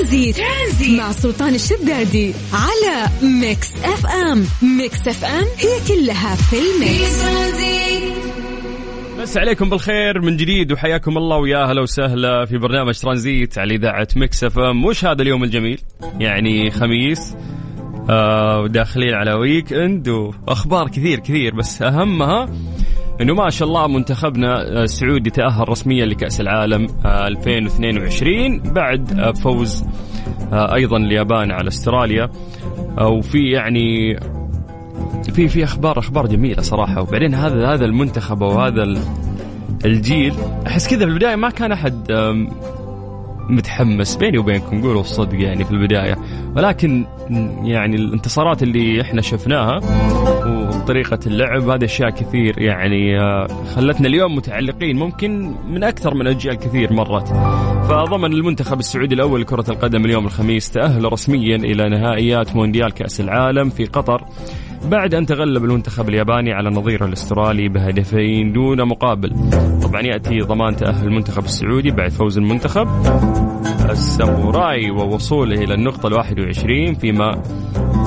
ترانزيت, ترانزيت. مع سلطان الشدادي على Mix FM. Mix FM هي كلها في ال mix. بس عليكم بالخير من جديد وحياكم الله ويا أهلا وسهلا في برنامج ترانزيت على إذاعة Mix FM. وش هذا اليوم الجميل؟ يعني خميس. آه وداخلين على weekend وأخبار كثير كثير بس اهمها إنه ما شاء الله منتخبنا السعودي تأهل رسميا لكأس العالم 2022 بعد آه، فوز آه، أيضا اليابان على أستراليا. وفي يعني في في أخبار أخبار جميلة صراحة. وبعدين هذا هذا المنتخب وهذا الجيل أحس كذا في البداية ما كان أحد متحمس. بيني وبينكم قولوا الصدق يعني في البداية. ولكن يعني الانتصارات اللي إحنا شفناها وطريقه اللعب. هذه أشياء كثير يعني آه، خلتنا اليوم متعلقين ممكن من أكثر من أجيال كثير مرت. فضمن المنتخب السعودي الأول لكرة القدم اليوم الخميس تأهل رسميا إلى نهائيات مونديال كأس العالم في قطر. بعد أن تغلب المنتخب الياباني على نظيره الأسترالي بهدفين دون مقابل. طبعا يأتي ضمان تأهل المنتخب السعودي بعد فوز المنتخب. الساموراي ووصوله إلى النقطة الواحد وعشرين فيما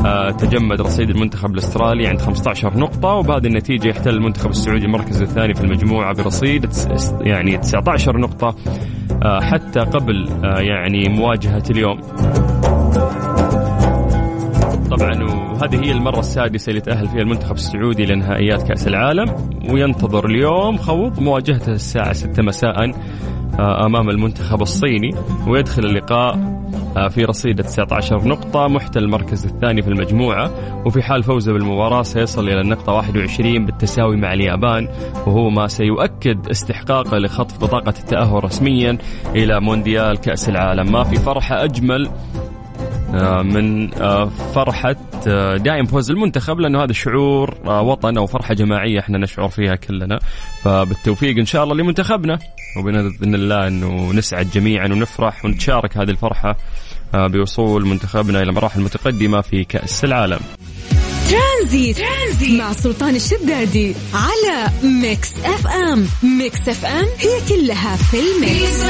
آه، تجمد رصيد المنتخب الأسترالي عند 15 نقطة وبهذه النتيجة يحتل المنتخب السعودي المركز الثاني في المجموعة برصيد يعني 19 نقطة آه، حتى قبل آه، يعني مواجهة اليوم. طبعا وهذه هي المرة السادسة اللي تأهل فيها المنتخب السعودي لنهائيات كأس العالم. وينتظر اليوم خوض مواجهته الساعة 6 مساء آه، أمام المنتخب الصيني. ويدخل اللقاء آه، في رصيد 19 نقطة محتل المركز الثاني في المجموعة. وفي حال فوزه بالمباراة سيصل إلى النقطة 21 بالتساوي مع اليابان. وهو ما سيؤكد استحقاقه لخطف بطاقة التأهل رسميا إلى مونديال كأس العالم. ما في فرحة أجمل من آه، فرحة آه، دائم فوز المنتخب لأنه هذا شعور وطن أو فرحة جماعية إحنا نشعر فيها كلنا. فبالتوفيق إن شاء الله لمنتخبنا. وبإذن الله أنه نسعد جميعا ونفرح ونتشارك هذه الفرحة بوصول منتخبنا إلى مراحل متقدمة في كأس العالم. ترانزيت, ترانزيت مع سلطان الشدادي على Mix FM. Mix FM هي كلها في ال mix.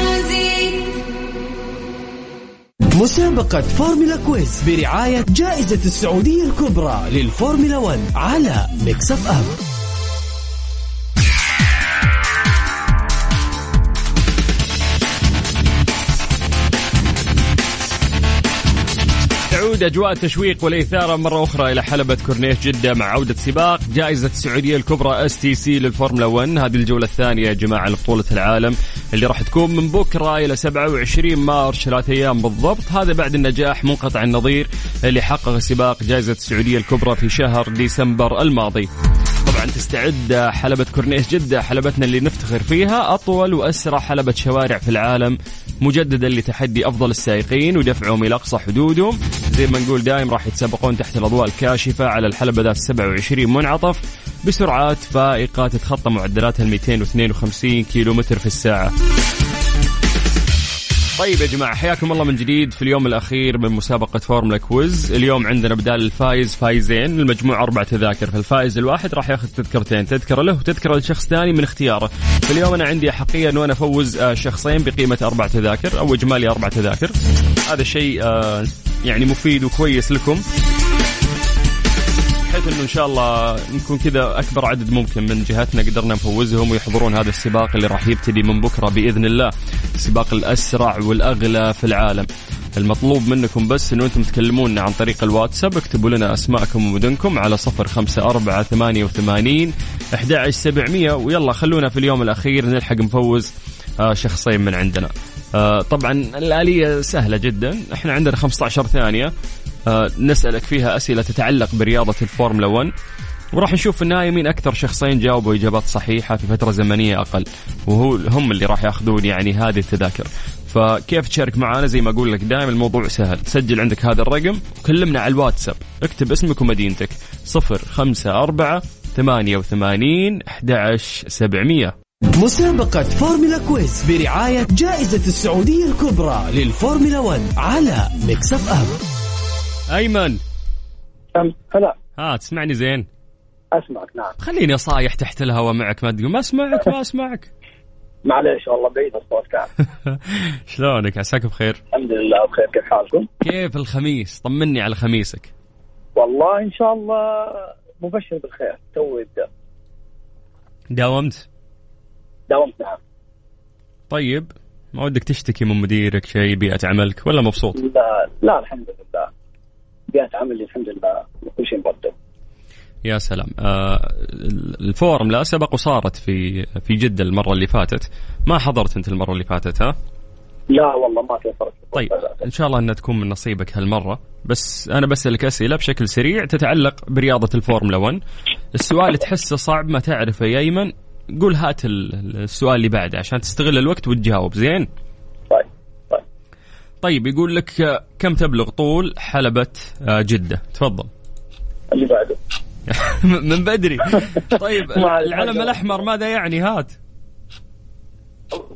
مسابقة فورمولا quiz برعاية جائزة السعودية الكبرى للفورمولا 1 على Mix FM. تعود أجواء التشويق والإثارة مرة أخرى إلى حلبة كورنيش جدة مع عودة سباق. جائزة السعودية الكبرى STC للفورمولا 1 هذه الجولة الثانية يا جماعة لبطوله العالم اللي راح تكون من بكرة إلى 27 مارس ثلاث أيام بالضبط. هذا بعد النجاح منقطع النظير اللي حقق سباق جائزة السعودية الكبرى في شهر ديسمبر الماضي. طبعا تستعد حلبة كورنيش جدة حلبتنا اللي نفتخر فيها. أطول وأسرع حلبة شوارع في العالم مجددا لتحدي أفضل السائقين ودفعهم إلى أقصى حدودهم. زي ما نقول دايم راح يتسابقون تحت الأضواء الكاشفة على الحلبة ذات 27 منعطف بسرعات فائقة تتخطى معدلاتها 252 كيلومتر في الساعة. طيب يا جماعة حياكم الله من جديد في اليوم الأخير من مسابقة فورمولا quiz. اليوم عندنا بدال الفايز فايزين. المجموع أربع تذاكر. فالفائز الواحد راح ياخذ تذكرتين. تذكرة له وتذكرة لشخص ثاني من اختياره. فاليوم أنا عندي أحقية أنه أنا أفوز آه، شخصين بقيمة أربع تذاكر أو إجمالي أربع تذاكر. هذا شيء آه، يعني مفيد وكويس لكم. بحيث إنه إن شاء الله نكون كذا أكبر عدد ممكن من جهتنا قدرنا نفوزهم ويحضرون هذا السباق اللي راح يبتدي من بكرة بإذن الله. السباق الأسرع والأغلى في العالم. المطلوب منكم بس إنه أنتم تكلمونا عن طريق الواتساب اكتبوا لنا أسماءكم ومدنكم على صفر خمسة أربعة ثمانية وثمانين أحد سبعمية. ويلا خلونا في اليوم الأخير نلحق نفوز آه، شخصين من عندنا. آه، طبعا الآلية سهلة جدا. إحنا عندنا 15 ثانية. آه، نسألك فيها أسئلة تتعلق برياضة الفورمولا 1 وراح نشوف في النهاية مين أكثر شخصين جاوبوا إجابات صحيحة في فترة زمنية أقل. وهو هم اللي راح يأخذون يعني هذه التذاكر. فكيف تشارك معنا زي ما أقول لك دائما الموضوع سهل. سجل عندك هذا الرقم. وكلمنا على الواتساب. اكتب اسمك ومدينتك. 054 88 11700 مسابقة فورمولا quiz برعاية جائزة السعودية الكبرى للفورمولا 1 على Mix FM. أيمن. هلا. ها تسمعني زين؟ أسمعك نعم. خليني صايح تحت الهواء معك ما تقول ما أسمعك ما أسمعك. معليش والله بعيد الصوت كان. شلونك؟ عساك بخير. الحمد لله بخير. كيف حالكم؟ كيف الخميس؟ طمني على خميسك. والله إن شاء الله مبشر بالخير تو يبدأ. داومت؟ داومت نعم طيب ما ودك تشتكي من مديرك شيء بيئة عملك ولا مبسوط؟ لا لا الحمد لله. بيئة عملي الحمد لله كل شيء مرتب يا سلام. آه الفورمولا سبق وصارت في في جدة المرة اللي فاتت. ما حضرت أنت المرة اللي فاتت ها؟ لا والله ما تيسرت طيب إن شاء الله انها تكون من نصيبك هالمرة. بس أنا بسالك أسئلة بشكل سريع تتعلق برياضة الفورمولا 1 السؤال تحسه صعب ما تعرفه يا إيمن. قول هات ال- السؤال اللي بعده عشان تستغل الوقت وتجاوب زين؟ طيب طيب. طيب يقول لك آه، كم تبلغ طول حلبة آه، جدة؟ تفضل. اللي بعده. من بدري. طيب العلم الحاجة. الأحمر ماذا يعني؟ هات.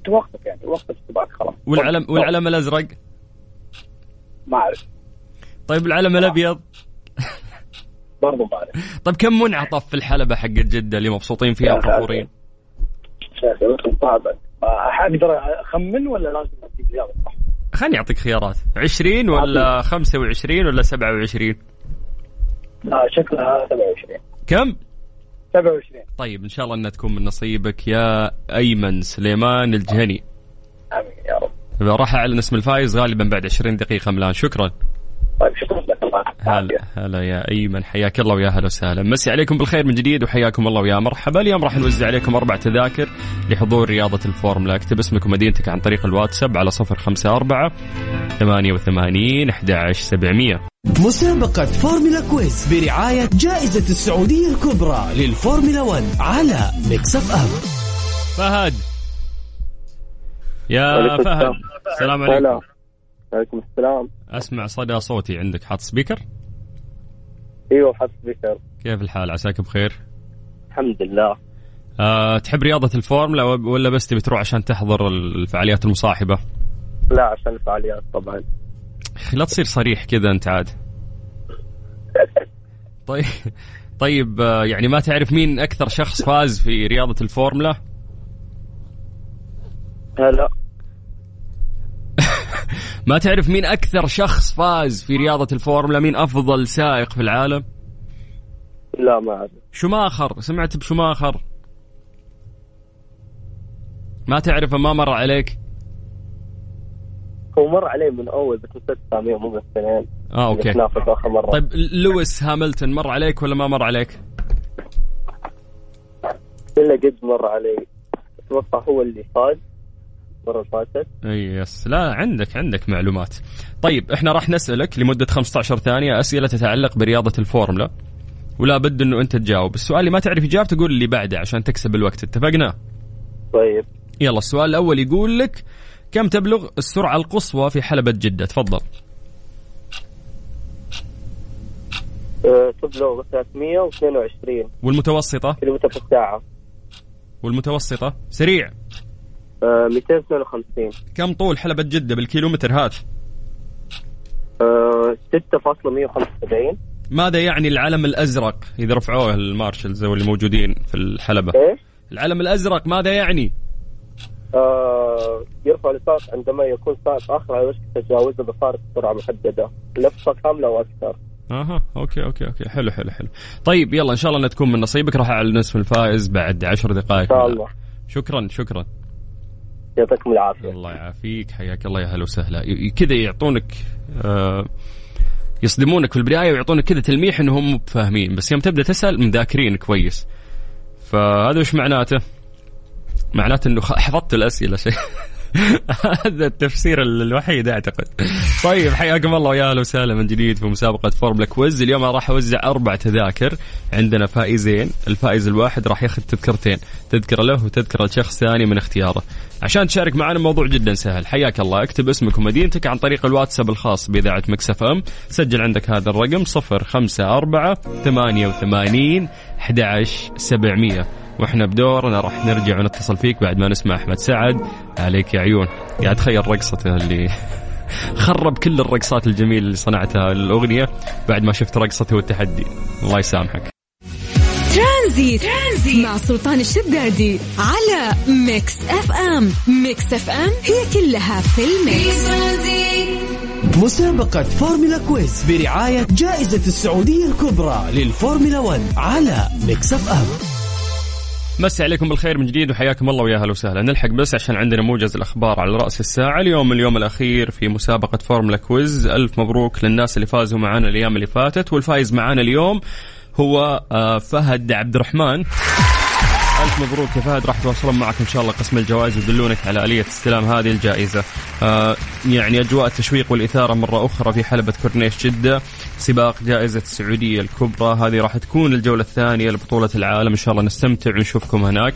وقتك يعني استباك خلاص. والعلم والعلم الأزرق؟ ما أعرف. طيب العلم الأبيض؟ برضو ما أعرف. طيب كم منعطف في الحلبة حق جدة اللي مبسوطين فيها وفخورين؟ أقدر أخمن ولا لازم اديك اجابه صح؟ خليني أعطيك خيارات. 20 ولا 25 ولا 27 لا شكلها 27 كم؟ 27 طيب إن شاء الله أنها تكون من نصيبك يا أيمن سليمان الجهني. آمين يا رب. راح أعلن اسم الفايز غالبا بعد 20 دقيقة من الآن شكرا. طيب شكرا لك. الله هلا هلا يا أيمن حياك الله ويا هلا وسهلا. مسي عليكم بالخير من جديد وحياكم الله ويا مرحبا. اليوم راح نوزع عليكم أربع تذاكر لحضور رياضة الفورمولا. اكتب اسمك ومدينتك عن طريق الواتساب على 054 88 11700 مسابقة Formula Quiz برعاية جائزة السعودية الكبرى للفورمولا 1 على Mix FM فهد. يا فهد. السلام. عليكم. عليكم السلام. أسمع صدى صوتي عندك. حاط speaker؟ إيوه حط speaker. كيف الحال؟ عساك بخير؟ الحمد لله. أه تحب رياضة الفورمولا ولا بس تبي تروح عشان تحضر الفعاليات المصاحبة؟ لا عشان الفعاليات طبعا. لا تصير صريح كذا أنت عاد. طيب طيب آه، يعني ما تعرف مين أكثر شخص فاز في رياضة الفورمولا؟ هلا ما تعرف مين أكثر شخص فاز في رياضة الفورمولا؟ مين أفضل سائق في العالم؟ لا ما أعرف. شوماخر. سمعت بشوماخر. ما تعرفه ما مر عليك؟ هو مر علي من أول بس نسيت اساميه مو السنين آه okay. آخر مرة. طيب لويس هاملتون مر عليك ولا ما مر عليك؟ إلا قد مر علي. أتوقع هو اللي فاز. المره اللي فاتت. إي yes. لا عندك عندك معلومات. طيب إحنا راح نسألك لمدة 15 ثانية أسئلة تتعلق برياضة الفورمولا ولا بد إنه أنت تجاوب. السؤال اللي ما تعرف إجابته قول اللي بعده عشان تكسب الوقت. اتفقنا؟ طيب. يلا السؤال الأول يقول لك كم تبلغ السرعة القصوى في حلبة جدة؟ تفضل. أه تبلغ 322 والمتوسطة؟ كيلومتر في الساعة. والمتوسطة؟ سريع. أه 252 كم طول حلبة جدة بالكيلومتر هات؟ أه 6.175 ماذا يعني العلم الأزرق؟ إذا رفعوه المارشلز أو اللي موجودين في الحلبة. إيش؟ العلم الأزرق ماذا يعني؟ آه يرفع السائق عندما يكون سائق آخر على وشك تجاوزه بفارق سرعة محددة. لفه كامله وأكثر أها okay okay okay. حلو حلو حلو. طيب يلا إن شاء الله إنها تكون من نصيبك. راح أعلن اسم الفائز بعد عشر دقائق. إن شاء الله. شكرا شكرا. يعطيكم العافية. الله يعافيك حياك الله يا هلا وسهلا. كذا يعطونك آه يصدمونك في البداية ويعطونك كذا تلميح إنهم مو فاهمين بس يوم تبدأ تسأل مذاكرين كويس. فهذا وش معناته؟ معناته إنه حفظت الأسئلة شيء. هذا التفسير ال- الوحيد أعتقد. طيب حياكم الله ويا أهلا وسهلا من جديد في مسابقة Formula Quiz، اليوم أنا راح أوزع أربع تذاكر، عندنا فائزين، الفائز الواحد راح ياخذ تذكرتين، تذكرة له وتذكرة لشخص ثاني من اختياره. عشان تشارك معنا الموضوع جدا سهل، حياك الله. اكتب اسمك ومدينتك عن طريق الواتساب الخاص بإذاعة Mix FM، سجل عندك هذا الرقم 054 88 11700 وإحنا بدورنا راح نرجع ونتصل فيك بعد ما نسمع أحمد سعد. عليك يا عيون. قاعد تخيل رقصته اللي خرب كل الرقصات الجميلة اللي صنعتها الأغنية بعد ما شفت رقصته والتحدي. الله يسامحك. ترانزيت, ترانزيت. مع سلطان الشدادي على Mix FM. Mix FM هي كلها في ال mix. مسابقة Formula Quiz برعاية جائزة السعودية الكبرى للفورمولا 1 على Mix FM. مسي عليكم بالخير من جديد وحياكم الله ويا أهلا وسهلا. نلحق بس عشان عندنا موجز الأخبار على رأس الساعة. اليوم اليوم الأخير في مسابقة Formula Quiz. ألف مبروك للناس اللي فازوا معنا الأيام اللي فاتت والفايز معنا اليوم هو آه، فهد عبد الرحمن ألف مبروك يا فهد راح يتواصلون معك إن شاء الله قسم الجوائز ويدلونك على آلية استلام هذه الجائزة. آه يعني أجواء التشويق والإثارة مرة أخرى في حلبة كورنيش جدة سباق جائزة السعودية الكبرى هذه راح تكون الجولة الثانية لبطولة العالم إن شاء الله نستمتع ونشوفكم هناك.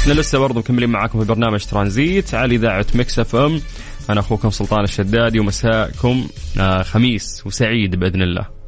إحنا لسه برضو مكملين معاكم في برنامج ترانزيت على إذاعة Mix FM. أنا أخوكم سلطان الشدادي ومساءكم آه خميس وسعيد بإذن الله.